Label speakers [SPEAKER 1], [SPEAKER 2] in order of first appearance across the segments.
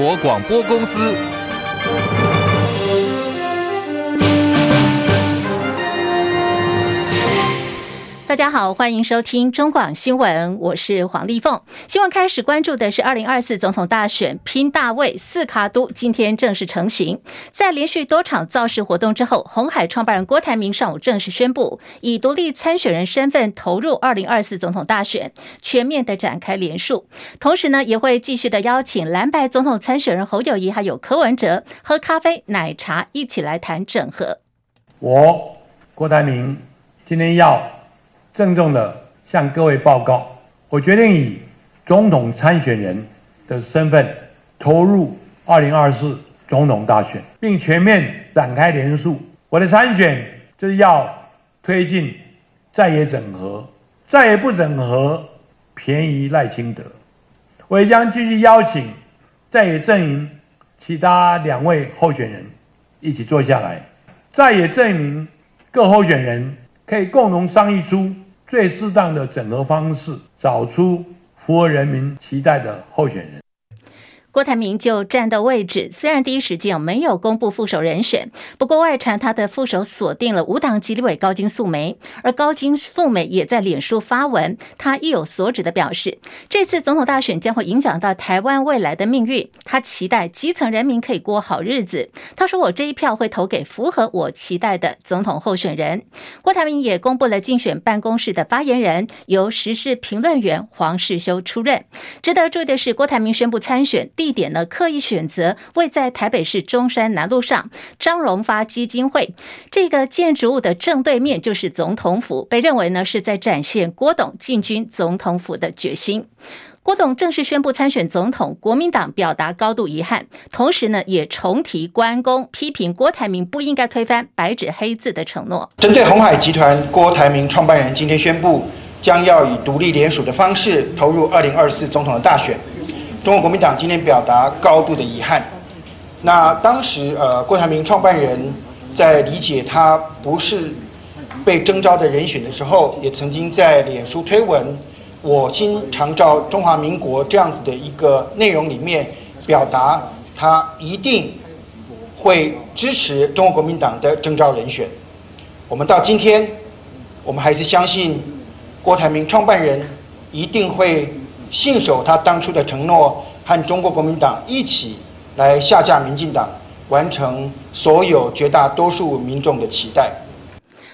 [SPEAKER 1] 国广播公司。
[SPEAKER 2] 大家好，欢迎收听中广新闻，我是黄丽凤。新闻开始关注的是二零二四总统大选拼大位四卡都，今天正式成型。在连续多场造势活动之后，红海创办人郭台铭上午正式宣布，以独立参选人身份投入二零二四总统大选，全面的展开连署。同时呢，也会继续的邀请蓝白总统参选人侯友谊还有柯文哲喝咖啡奶茶，一起来谈整合。
[SPEAKER 3] 我郭台铭今天要。郑重地向各位报告，我决定以总统参选人的身份投入二零二四总统大选，并全面展开连署。我的参选就是要推进在野整合，在野不整合，便宜赖清德。我也将继续邀请在野阵营其他两位候选人一起坐下来，在野阵营各候选人可以共同商议出。最适当的整合方式，找出符合人民期待的候选人。
[SPEAKER 2] 郭台铭就战斗位置，虽然第一时间没有公布副手人选，不过外传他的副手锁定了无党籍立委高金素梅，而高金素梅也在脸书发文，他意有所指的表示，这次总统大选将会影响到台湾未来的命运，他期待基层人民可以过好日子。他说：“我这一票会投给符合我期待的总统候选人。”郭台铭也公布了竞选办公室的发言人，由时事评论员黄世修出任。值得注意的是，郭台铭宣布参选。地点呢，刻意选择位在台北市中山南路上张荣发基金会这个建筑物的正对面就是总统府，被认为呢是在展现郭董进军总统府的决心。郭董正式宣布参选总统，国民党表达高度遗憾，同时呢也重提关公，批评郭台铭不应该推翻白纸黑字的承诺。
[SPEAKER 4] 针对鸿海集团郭台铭创办人今天宣布将要以独立联署的方式投入二零二四总统的大选。中国国民党今天表达高度的遗憾。那当时，呃，郭台铭创办人在理解他不是被征召的人选的时候，也曾经在脸书推文“我心常照中华民国”这样子的一个内容里面，表达他一定会支持中国国民党的征召人选。我们到今天，我们还是相信郭台铭创办人一定会。信守他当初的承诺，和中国国民党一起来下架民进党，完成所有绝大多数民众的期待。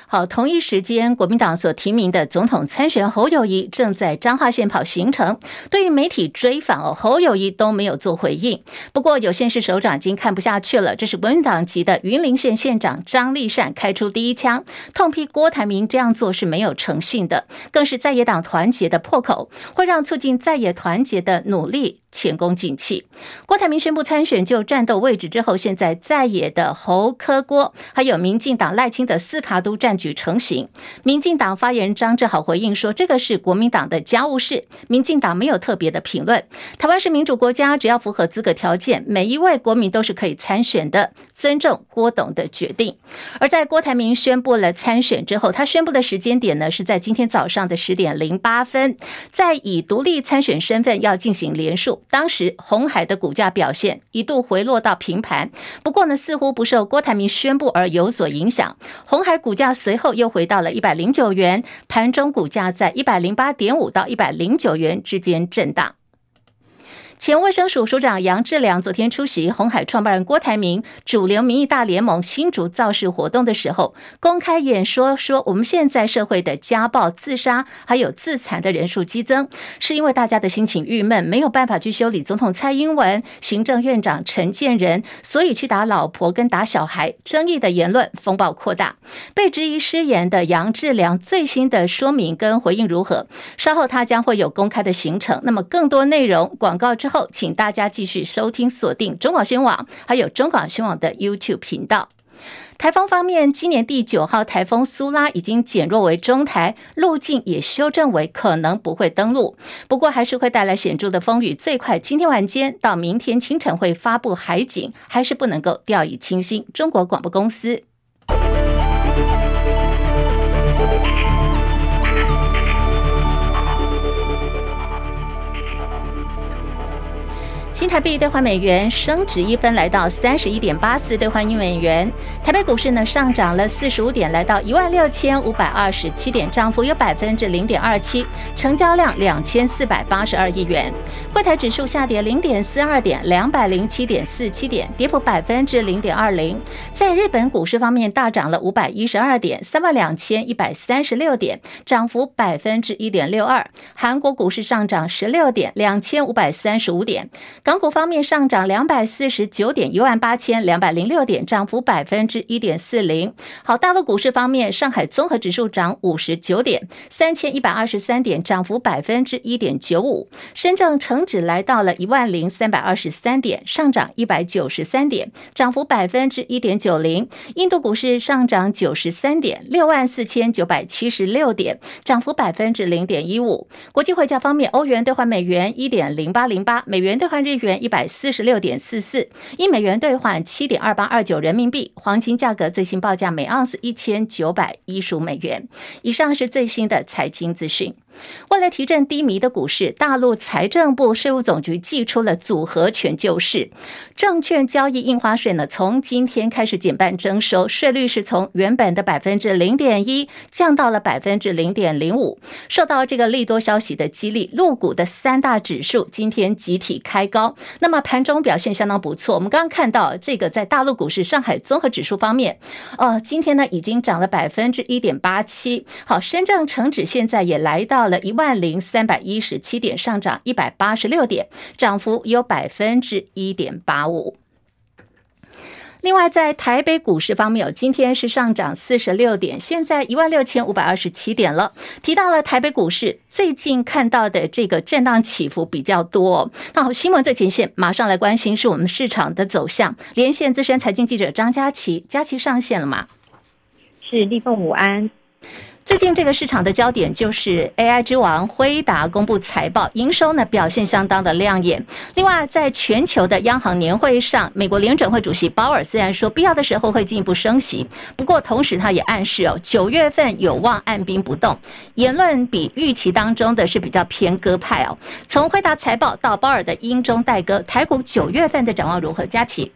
[SPEAKER 2] 好，同一时间，国民党所提名的总统参选侯友谊正在彰化县跑行程。对于媒体追访哦，侯友谊都没有做回应。不过有县市首长已经看不下去了，这是国民党籍的云林县县长张丽善开出第一枪，痛批郭台铭这样做是没有诚信的，更是在野党团结的破口，会让促进在野团结的努力前功尽弃。郭台铭宣布参选就战斗位置之后，现在在野的侯科郭，还有民进党赖清德四卡都战局成型，民进党发言人张志豪回应说：“这个是国民党的家务事，民进党没有特别的评论。台湾是民主国家，只要符合资格条件，每一位国民都是可以参选的，尊重郭董的决定。”而在郭台铭宣布了参选之后，他宣布的时间点呢，是在今天早上的十点零八分，在以独立参选身份要进行连署。当时红海的股价表现一度回落到平盘，不过呢，似乎不受郭台铭宣布而有所影响，红海股价。随后又回到了一百零九元，盘中股价在一百零八点五到一百零九元之间震荡。前卫生署署长杨志良昨天出席红海创办人郭台铭主流民意大联盟新竹造势活动的时候，公开演说说：“我们现在社会的家暴、自杀还有自残的人数激增，是因为大家的心情郁闷，没有办法去修理总统蔡英文、行政院长陈建仁，所以去打老婆跟打小孩。争议的言论风暴扩大，被质疑失言的杨志良最新的说明跟回应如何？稍后他将会有公开的行程。那么更多内容广告之。后，请大家继续收听、锁定中广新闻网，还有中广新闻网的 YouTube 频道。台风方面，今年第九号台风苏拉已经减弱为中台，路径也修正为可能不会登陆，不过还是会带来显著的风雨。最快今天晚间到明天清晨会发布海警，还是不能够掉以轻心。中国广播公司。新台币兑换美元升值一分，来到三十一点八四兑换一美元。台北股市呢上涨了四十五点，来到一万六千五百二十七点，涨幅有百分之零点二七，成交量两千四百八十二亿元。柜台指数下跌零点四二点，两百零七点四七点，跌幅百分之零点二零。在日本股市方面，大涨了五百一十二点，三万两千一百三十六点，涨幅百分之一点六二。韩国股市上涨十六点，两千五百三十五点。港股方面上涨两百四十九点，一万八千两百零六点，涨幅百分之一点四零。好，大陆股市方面，上海综合指数涨五十九点，三千一百二十三点，涨幅百分之一点九五。深圳成指来到了一万零三百二十三点，上涨一百九十三点，涨幅百分之一点九零。印度股市上涨九十三点，六万四千九百七十六点，涨幅百分之零点一五。国际汇价方面，欧元兑换美元一点零八零八，美元兑换日元一百四十六点四四，一美元兑换七点二八二九人民币。黄金价格最新报价每盎司一千九百一十五美元。以上是最新的财经资讯。为了提振低迷的股市，大陆财政部税务总局祭出了组合拳救市，证券交易印花税呢，从今天开始减半征收，税率是从原本的百分之零点一降到了百分之零点零五。受到这个利多消息的激励，陆股的三大指数今天集体开高，那么盘中表现相当不错。我们刚刚看到这个在大陆股市上海综合指数方面，哦，今天呢已经涨了百分之一点八七。好，深证成指现在也来到。到了一万零三百一十七点，上涨一百八十六点，涨幅有百分之一点八五。另外，在台北股市方面，有今天是上涨四十六点，现在一万六千五百二十七点了。提到了台北股市最近看到的这个震荡起伏比较多。那好，新闻最前线马上来关心是我们市场的走向。连线资深财经记者张佳琪，佳琪上线了吗？
[SPEAKER 1] 是立凤午安。
[SPEAKER 2] 最近这个市场的焦点就是 AI 之王辉达公布财报，营收呢表现相当的亮眼。另外，在全球的央行年会上，美国联准会主席鲍尔虽然说必要的时候会进一步升息，不过同时他也暗示哦，九月份有望按兵不动。言论比预期当中的是比较偏鸽派哦。从辉达财报到鲍尔的鹰中带鸽，台股九月份的展望如何？佳琪。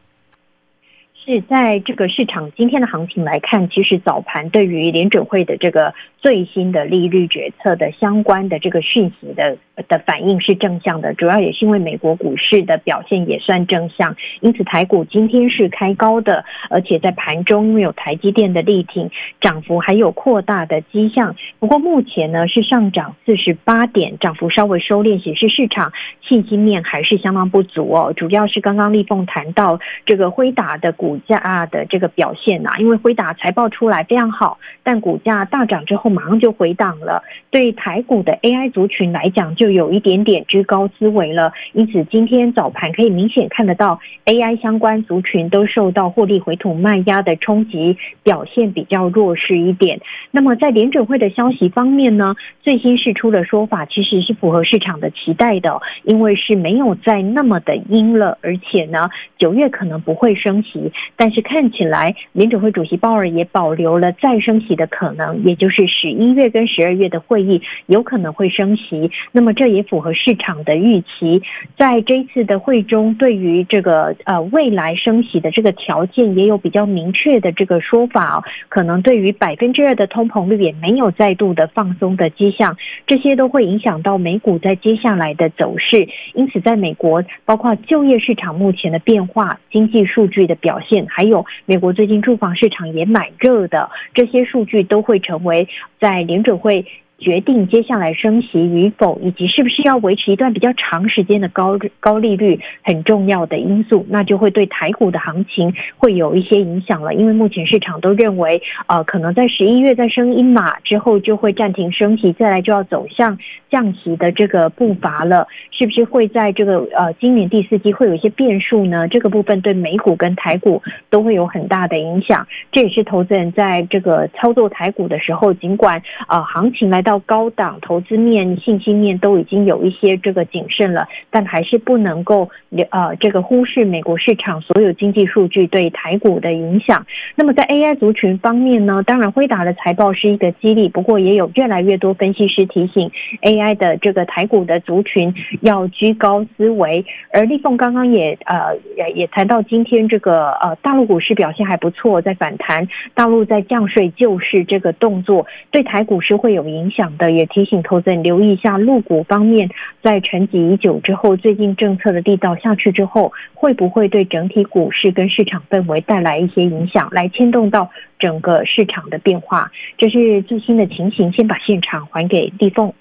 [SPEAKER 1] 是在这个市场今天的行情来看，其实早盘对于联准会的这个最新的利率决策的相关的这个讯息的的反应是正向的，主要也是因为美国股市的表现也算正向，因此台股今天是开高的，而且在盘中因为有台积电的力挺，涨幅还有扩大的迹象。不过目前呢是上涨四十八点，涨幅稍微收敛，显示市场信心面还是相当不足哦。主要是刚刚立凤谈到这个辉达的股价的这个表现呐、啊，因为辉达财报出来非常好，但股价大涨之后。马上就回档了，对台股的 AI 族群来讲，就有一点点居高思危了。因此，今天早盘可以明显看得到，AI 相关族群都受到获利回吐卖压的冲击，表现比较弱势一点。那么，在联准会的消息方面呢，最新释出的说法其实是符合市场的期待的，因为是没有再那么的鹰了，而且呢，九月可能不会升息，但是看起来联准会主席鲍尔也保留了再升息的可能，也就是。十一月跟十二月的会议有可能会升息，那么这也符合市场的预期。在这一次的会中，对于这个呃未来升息的这个条件也有比较明确的这个说法。可能对于百分之二的通膨率也没有再度的放松的迹象，这些都会影响到美股在接下来的走势。因此，在美国，包括就业市场目前的变化、经济数据的表现，还有美国最近住房市场也蛮热的，这些数据都会成为。在联准会决定接下来升息与否，以及是不是要维持一段比较长时间的高高利率，很重要的因素，那就会对台股的行情会有一些影响了。因为目前市场都认为，呃，可能在十一月再升一码之后就会暂停升息，再来就要走向降息的这个步伐了。是不是会在这个呃今年第四季会有一些变数呢？这个部分对美股跟台股都会有很大的影响。这也是投资人在这个操作台股的时候，尽管呃行情来到。到高档投资面、信心面都已经有一些这个谨慎了，但还是不能够呃这个忽视美国市场所有经济数据对台股的影响。那么在 AI 族群方面呢，当然辉达的财报是一个激励，不过也有越来越多分析师提醒 AI 的这个台股的族群要居高思维。而立凤刚刚也呃也也谈到今天这个呃大陆股市表现还不错，在反弹，大陆在降税救市这个动作对台股市会有影响讲的，也提醒投资人留意一下陆股方面，在沉寂已久之后，最近政策的力道下去之后，会不会对整体股市跟市场氛围带来一些影响，来牵动到整个市场的变化？这是最新的情形，先把现场还给地凤。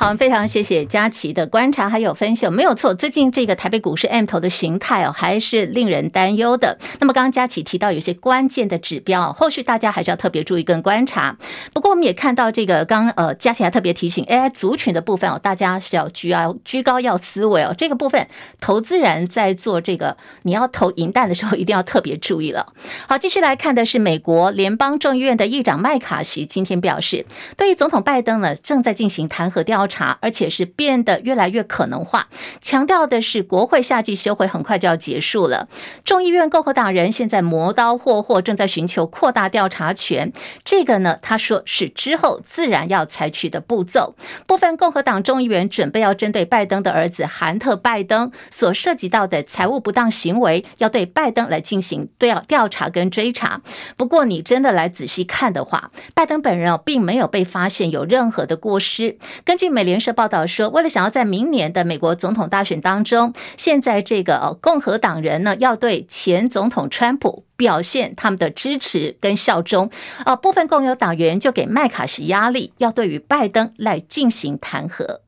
[SPEAKER 2] 好，非常谢谢佳琪的观察还有分析，没有错。最近这个台北股市 M 头的形态哦，还是令人担忧的。那么刚刚佳琪提到有些关键的指标，后续大家还是要特别注意跟观察。不过我们也看到这个刚呃佳琪还特别提醒 AI 族群的部分哦，大家是要居要居高要思维哦。这个部分投资人在做这个你要投银弹的时候，一定要特别注意了。好，继续来看的是美国联邦众议院的议长麦卡锡今天表示，对于总统拜登呢，正在进行弹劾调查。而且是变得越来越可能化。强调的是，国会夏季休会很快就要结束了。众议院共和党人现在磨刀霍霍，正在寻求扩大调查权。这个呢，他说是之后自然要采取的步骤。部分共和党众议员准备要针对拜登的儿子韩特·拜登所涉及到的财务不当行为，要对拜登来进行调调查跟追查。不过，你真的来仔细看的话，拜登本人哦，并没有被发现有任何的过失。根据美。美联社报道说，为了想要在明年的美国总统大选当中，现在这个共和党人呢，要对前总统川普表现他们的支持跟效忠，啊，部分共有党员就给麦卡锡压力，要对于拜登来进行弹劾。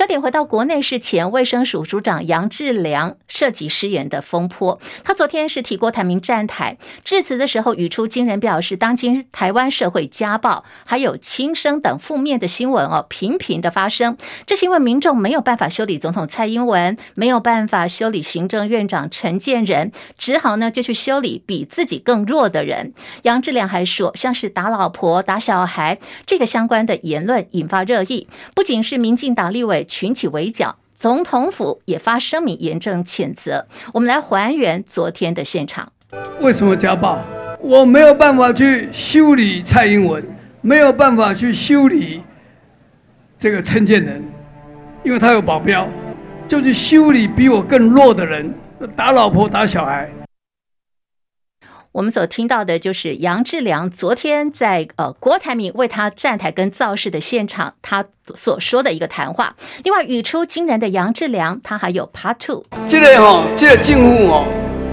[SPEAKER 2] 焦点回到国内，是前卫生署署长杨志良涉及失言的风波。他昨天是提郭台铭站台致辞的时候，语出惊人，表示当今台湾社会家暴还有轻生等负面的新闻哦，频频的发生。这是因为民众没有办法修理总统蔡英文，没有办法修理行政院长陈建仁，只好呢就去修理比自己更弱的人。杨志良还说，像是打老婆、打小孩这个相关的言论引发热议，不仅是民进党立委。群起围剿，总统府也发声明严正谴责。我们来还原昨天的现场。
[SPEAKER 5] 为什么家暴？我没有办法去修理蔡英文，没有办法去修理这个陈建仁，因为他有保镖，就去修理比我更弱的人，打老婆、打小孩。
[SPEAKER 2] 我们所听到的就是杨志良昨天在呃郭台铭为他站台跟造势的现场，他所说的一个谈话。另外语出惊人的杨志良，他还有 Part Two。
[SPEAKER 5] 这个吼，这个政府哦，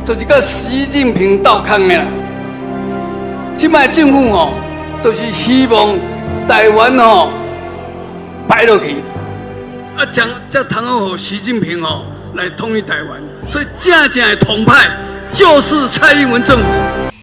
[SPEAKER 5] 就是跟习近平斗抗的啦。这卖政府哦，都是希望台湾哦摆落去，啊，将将谈好习近平哦来统一台湾。所以真正的统派。就是蔡英文政府。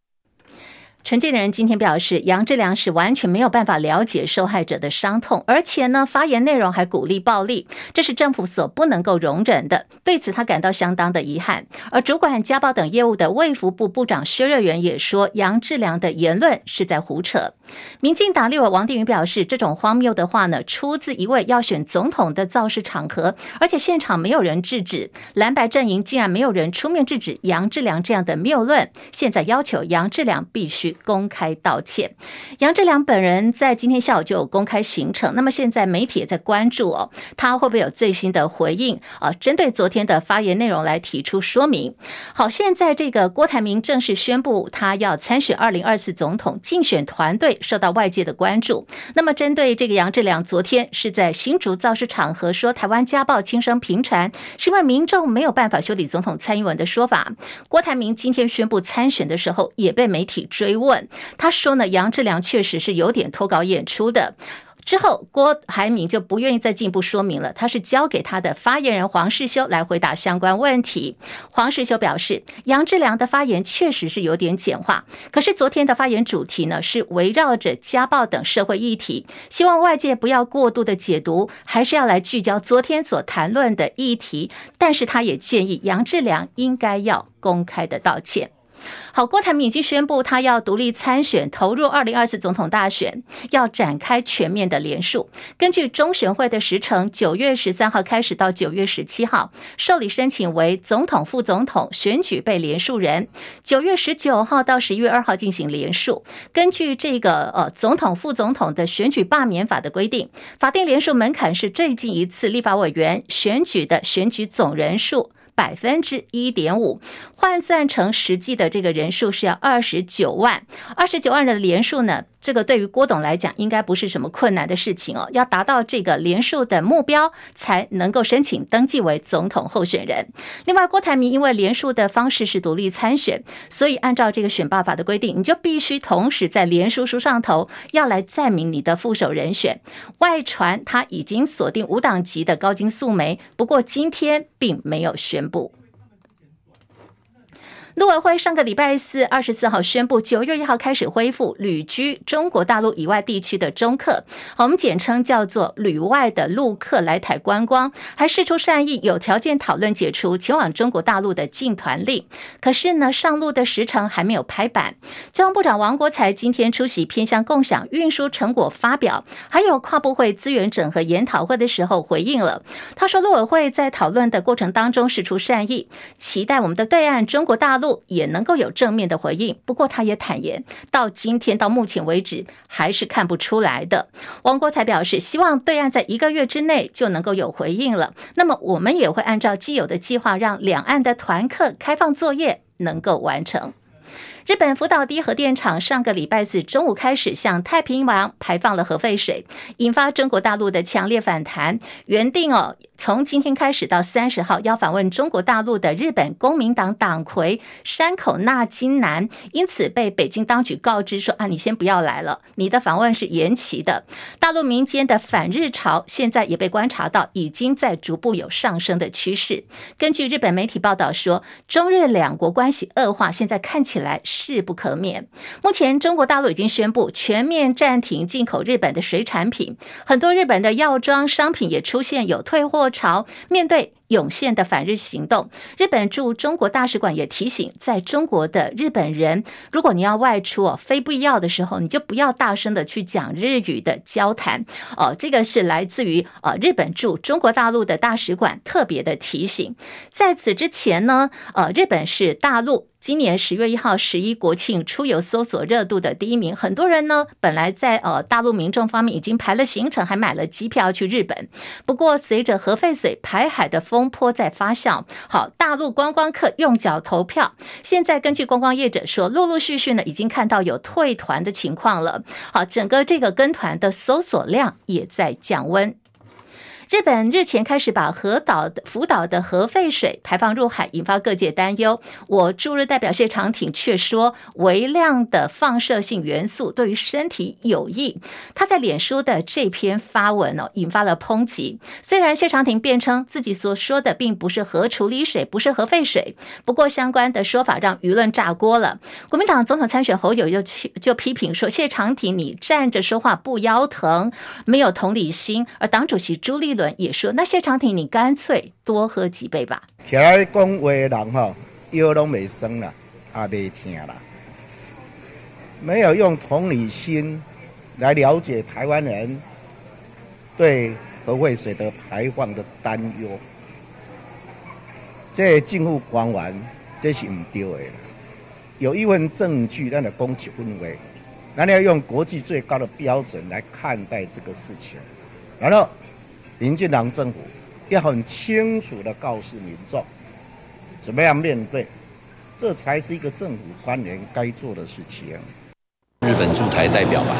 [SPEAKER 2] 陈建仁今天表示，杨志良是完全没有办法了解受害者的伤痛，而且呢，发言内容还鼓励暴力，这是政府所不能够容忍的。对此，他感到相当的遗憾。而主管家暴等业务的卫福部部长薛瑞元也说，杨志良的言论是在胡扯。民进党立委王定宇表示，这种荒谬的话呢，出自一位要选总统的造势场合，而且现场没有人制止，蓝白阵营竟然没有人出面制止杨志良这样的谬论，现在要求杨志良必须。公开道歉，杨志良本人在今天下午就有公开行程。那么现在媒体也在关注哦，他会不会有最新的回应啊？针对昨天的发言内容来提出说明。好，现在这个郭台铭正式宣布他要参选二零二四总统，竞选团队受到外界的关注。那么针对这个杨志良昨天是在新竹造势场合说台湾家暴轻生频传，是因为民众没有办法修理总统蔡英文的说法。郭台铭今天宣布参选的时候也被媒体追问。问他说呢，杨志良确实是有点脱稿演出的。之后，郭台铭就不愿意再进一步说明了，他是交给他的发言人黄世修来回答相关问题。黄世修表示，杨志良的发言确实是有点简化，可是昨天的发言主题呢，是围绕着家暴等社会议题，希望外界不要过度的解读，还是要来聚焦昨天所谈论的议题。但是他也建议杨志良应该要公开的道歉。好，郭台铭已经宣布他要独立参选，投入二零二四总统大选，要展开全面的连署。根据中选会的时程，九月十三号开始到九月十七号受理申请为总统、副总统选举被连署人，九月十九号到十一月二号进行连署。根据这个呃总统、副总统的选举罢免法的规定，法定连署门槛是最近一次立法委员选举的选举总人数。百分之一点五，换算成实际的这个人数是要二十九万，二十九万的连数呢？这个对于郭董来讲，应该不是什么困难的事情哦。要达到这个连数的目标，才能够申请登记为总统候选人。另外，郭台铭因为连数的方式是独立参选，所以按照这个选罢法的规定，你就必须同时在连署书上头要来载明你的副手人选。外传他已经锁定无党籍的高金素梅，不过今天并没有宣布。陆委会上个礼拜四二十四号宣布，九月一号开始恢复旅居中国大陆以外地区的中客，我们简称叫做旅外的陆客来台观光，还释出善意，有条件讨论解除前往中国大陆的禁团令。可是呢，上路的时程还没有拍板。交通部长王国材今天出席偏向共享运输成果发表，还有跨部会资源整合研讨会的时候回应了。他说，陆委会在讨论的过程当中释出善意，期待我们的对岸中国大陆。也能够有正面的回应，不过他也坦言，到今天到目前为止还是看不出来的。王国材表示，希望对岸在一个月之内就能够有回应了。那么我们也会按照既有的计划，让两岸的团客开放作业能够完成。日本福岛第一核电厂上个礼拜四中午开始向太平洋排放了核废水，引发中国大陆的强烈反弹。原定哦，从今天开始到三十号要访问中国大陆的日本公民党党魁山口纳金男，因此被北京当局告知说：“啊，你先不要来了，你的访问是延期的。”大陆民间的反日潮现在也被观察到，已经在逐步有上升的趋势。根据日本媒体报道说，中日两国关系恶化，现在看起来势不可免。目前，中国大陆已经宣布全面暂停进口日本的水产品，很多日本的药妆商品也出现有退货潮。面对涌现的反日行动，日本驻中国大使馆也提醒，在中国的日本人，如果你要外出哦，非必要的时候，你就不要大声的去讲日语的交谈哦。这个是来自于呃日本驻中国大陆的大使馆特别的提醒。在此之前呢，呃，日本是大陆。今年十月一号十一国庆出游搜索热度的第一名，很多人呢本来在呃大陆民众方面已经排了行程，还买了机票去日本。不过随着核废水排海的风波在发酵，好，大陆观光客用脚投票。现在根据观光业者说，陆陆续续呢已经看到有退团的情况了。好，整个这个跟团的搜索量也在降温。日本日前开始把核岛的福岛的核废水排放入海，引发各界担忧。我驻日代表谢长廷却说，微量的放射性元素对于身体有益。他在脸书的这篇发文哦，引发了抨击。虽然谢长廷辩称自己所说的并不是核处理水，不是核废水，不过相关的说法让舆论炸锅了。国民党总统参选侯友又去就批评说，谢长廷你站着说话不腰疼，没有同理心。而党主席朱立伦也说：“那谢长廷，你干脆多喝几杯吧。”
[SPEAKER 6] 起来讲话的人哈，腰拢没生了，也没听了，没有用同理心来了解台湾人对核废水的排放的担忧。这政府官员这是唔对的，有一份证据让你攻击氛围，那你要用国际最高的标准来看待这个事情，然后。民进党政府要很清楚的告诉民众，怎么样面对，这才是一个政府官员该做的事情。
[SPEAKER 7] 日本驻台代表吧，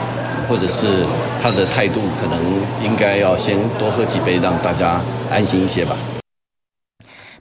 [SPEAKER 7] 或者是他的态度，可能应该要先多喝几杯，让大家安心一些吧。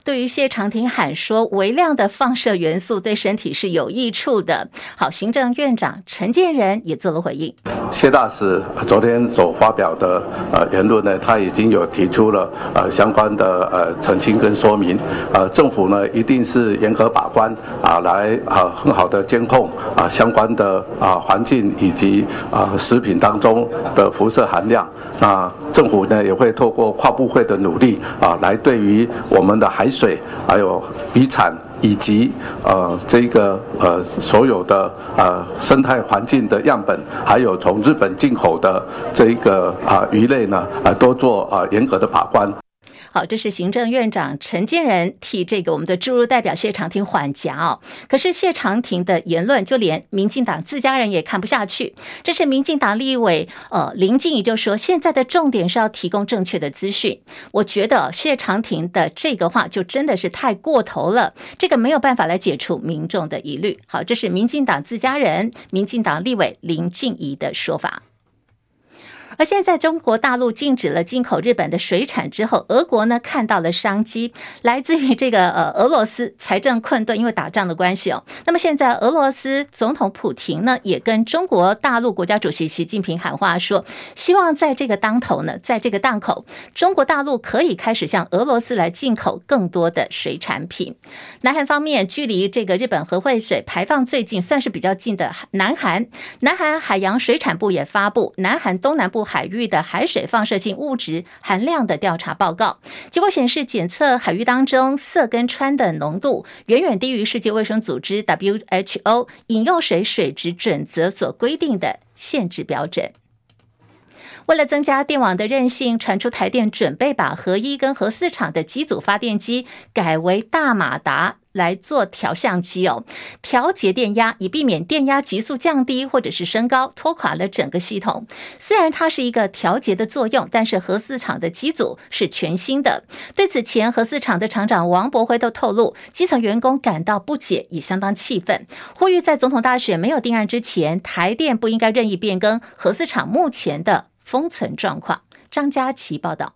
[SPEAKER 2] 对于谢长廷喊说微量的放射元素对身体是有益处的，好，行政院长陈建仁也做了回应。
[SPEAKER 8] 谢大使昨天所发表的呃言论呢，他已经有提出了呃相关的呃澄清跟说明。呃，政府呢一定是严格把关啊，来啊很好的监控啊相关的啊环境以及啊食品当中的辐射含量。那政府呢也会透过跨部会的努力啊，来对于我们的海水还有渔产以及呃这个呃所有的呃生态环境的样本，还有从日本进口的这一个啊鱼类呢，啊都做啊严格的把关。
[SPEAKER 2] 好，这是行政院长陈建仁替这个我们的驻日代表谢长廷缓颊哦。可是谢长廷的言论，就连民进党自家人也看不下去。这是民进党立委呃林静怡就说，现在的重点是要提供正确的资讯。我觉得谢长廷的这个话就真的是太过头了，这个没有办法来解除民众的疑虑。好，这是民进党自家人，民进党立委林静怡的说法。而现在中国大陆禁止了进口日本的水产之后，俄国呢看到了商机，来自于这个呃俄罗斯财政困顿，因为打仗的关系哦。那么现在俄罗斯总统普廷呢也跟中国大陆国家主席习近平喊话说，希望在这个当头呢，在这个档口，中国大陆可以开始向俄罗斯来进口更多的水产品。南韩方面，距离这个日本核废水排放最近，算是比较近的南韩，南韩海洋水产部也发布南韩东南部。海域的海水放射性物质含量的调查报告结果显示，检测海域当中色跟氚的浓度远远低于世界卫生组织 WHO 饮用水水质准则所规定的限制标准。为了增加电网的韧性，传出台电准备把核一跟核四厂的机组发电机改为大马达。来做调相机哦，调节电压，以避免电压急速降低或者是升高，拖垮了整个系统。虽然它是一个调节的作用，但是核四厂的机组是全新的。对此前核四厂的厂长王博辉都透露，基层员工感到不解，也相当气愤，呼吁在总统大选没有定案之前，台电不应该任意变更核四厂目前的封存状况。张佳琪报道。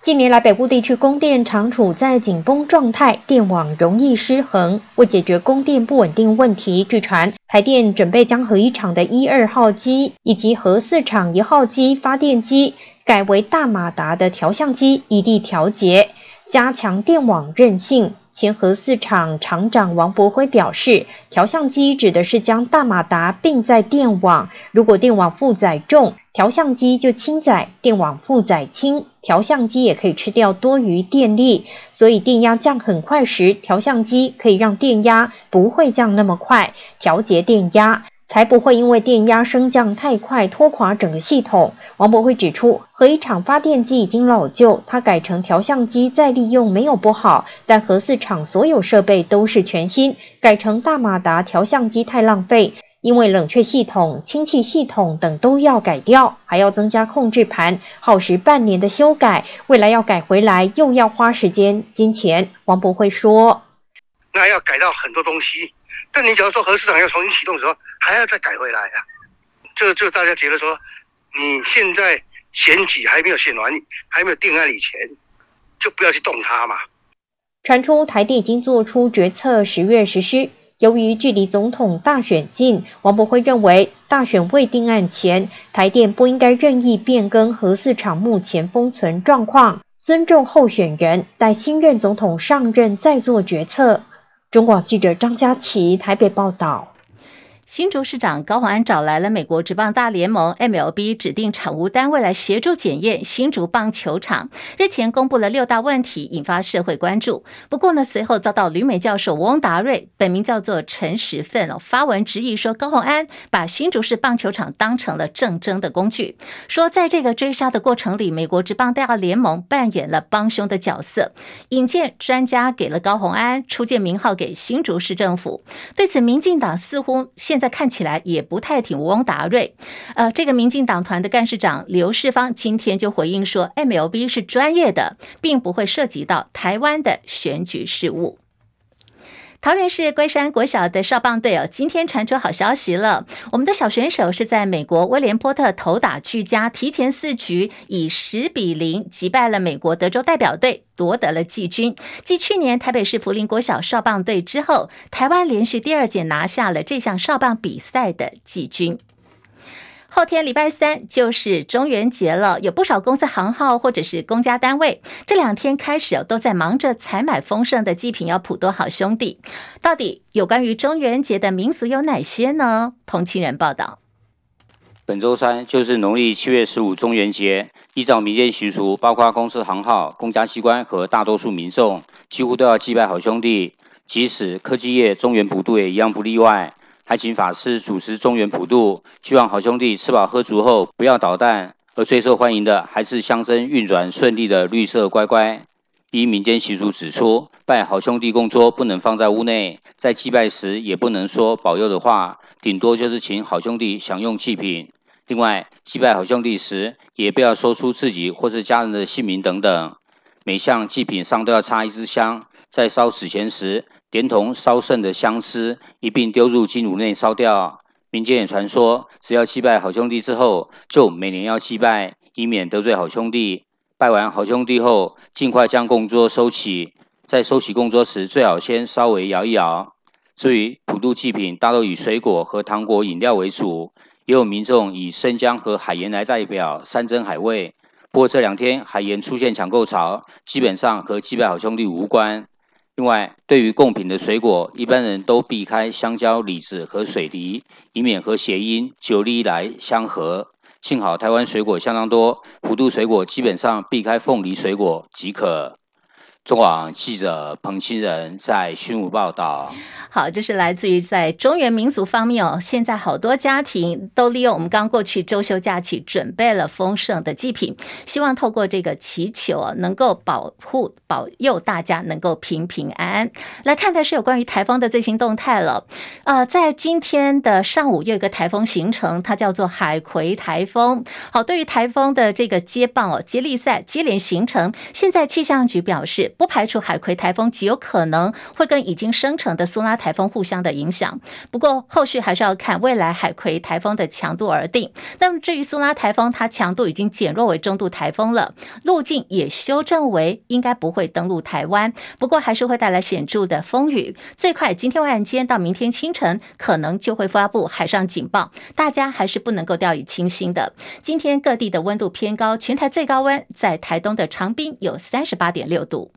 [SPEAKER 9] 近年来，北部地区供电常处在紧绷状态，电网容易失衡。为解决供电不稳定问题，据传台电准备将核一厂的一二号机以及核四厂一号机发电机改为大马达的调相机，异地调节，加强电网韧性。前核四厂厂长王博辉表示，调相机指的是将大马达并在电网，如果电网负载重，调相机就轻载；电网负载轻，调相机也可以吃掉多余电力。所以电压降很快时，调相机可以让电压不会降那么快，调节电压。才不会因为电压升降太快拖垮整个系统。王博辉指出，核一厂发电机已经老旧，他改成调相机再利用没有不好，但核四厂所有设备都是全新，改成大马达调相机太浪费，因为冷却系统、氢气系统等都要改掉，还要增加控制盘，耗时半年的修改，未来要改回来又要花时间、金钱。王博辉说：“
[SPEAKER 10] 那要改到很多东西。”但你假如说核市场要重新启动的时候，还要再改回来啊？就就大家觉得说，你现在选举还没有选完，还没有定案以前，就不要去动它嘛。
[SPEAKER 9] 传出台电已经做出决策，十月实施。由于距离总统大选近，王博辉认为大选未定案前，台电不应该任意变更核四厂目前封存状况，尊重候选人，待新任总统上任再做决策。中广记者张佳琪台北报道。
[SPEAKER 2] 新竹市长高虹安找来了美国职棒大联盟 MLB 指定产物单位来协助检验新竹棒球场。日前公布了六大问题，引发社会关注。不过呢，随后遭到旅美教授翁达瑞（本名叫做陈时奋）哦发文质疑说，高虹安把新竹市棒球场当成了政争的工具，说在这个追杀的过程里，美国职棒大联盟扮演了帮凶的角色，引荐专家给了高虹安，出借名号给新竹市政府。对此，民进党似乎现现在看起来也不太挺翁达瑞，呃，这个民进党团的干事长刘世芳今天就回应说，MLB 是专业的，并不会涉及到台湾的选举事务。桃园市龟山国小的少棒队哦，今天传出好消息了。我们的小选手是在美国威廉波特投打俱佳，提前四局以十比零击败了美国德州代表队，夺得了季军。继去年台北市福林国小少棒队之后，台湾连续第二届拿下了这项少棒比赛的季军。后天礼拜三就是中元节了，有不少公司行号或者是公家单位这两天开始都在忙着采买丰盛的祭品，要普渡好兄弟。到底有关于中元节的民俗有哪些呢？彭清仁报道。
[SPEAKER 11] 本周三就是农历七月十五中元节，依照民间习俗，包括公司行号、公家机关和大多数民众，几乎都要祭拜好兄弟。即使科技业中元普渡也一样不例外。还请法师主持中原普渡，希望好兄弟吃饱喝足后不要捣蛋。而最受欢迎的还是象征运转顺利的绿色乖乖。依民间习俗指出，拜好兄弟供桌不能放在屋内，在祭拜时也不能说保佑的话，顶多就是请好兄弟享用祭品。另外，祭拜好兄弟时，也不要说出自己或是家人的姓名等等。每项祭品上都要插一支香，在烧纸钱时，连同烧剩的香丝一并丢入金炉内烧掉。民间也传说，只要祭拜好兄弟之后，就每年要祭拜，以免得罪好兄弟。拜完好兄弟后，尽快将供桌收起。在收起供桌时，最好先稍微摇一摇。至于普渡祭品，大多以水果和糖果、饮料为主，也有民众以生姜和海盐来代表山珍海味。不过这两天海盐出现抢购潮，基本上和祭拜好兄弟无关。另外，对于贡品的水果，一般人都避开香蕉、李子和水梨，以免和谐音“九里来”相合。幸好台湾水果相当多，普渡水果基本上避开凤梨水果即可。中广记者彭清仁在新闻报道。
[SPEAKER 2] 好，这是来自于在中原民俗方面哦。现在好多家庭都利用我们刚过去周休假期，准备了丰盛的祭品，希望透过这个祈求，能够保护保佑大家能够平平安安。来看的是有关于台风的最新动态了。呃，在今天的上午又有一个台风形成，它叫做海葵台风。好，对于台风的这个接棒哦，接力赛接连形成，现在气象局表示。不排除海葵台风极有可能会跟已经生成的苏拉台风互相的影响，不过后续还是要看未来海葵台风的强度而定。那么至于苏拉台风，它强度已经减弱为中度台风了，路径也修正为应该不会登陆台湾，不过还是会带来显著的风雨。最快今天晚间到明天清晨，可能就会发布海上警报，大家还是不能够掉以轻心的。今天各地的温度偏高，全台最高温在台东的长滨有三十八点六度。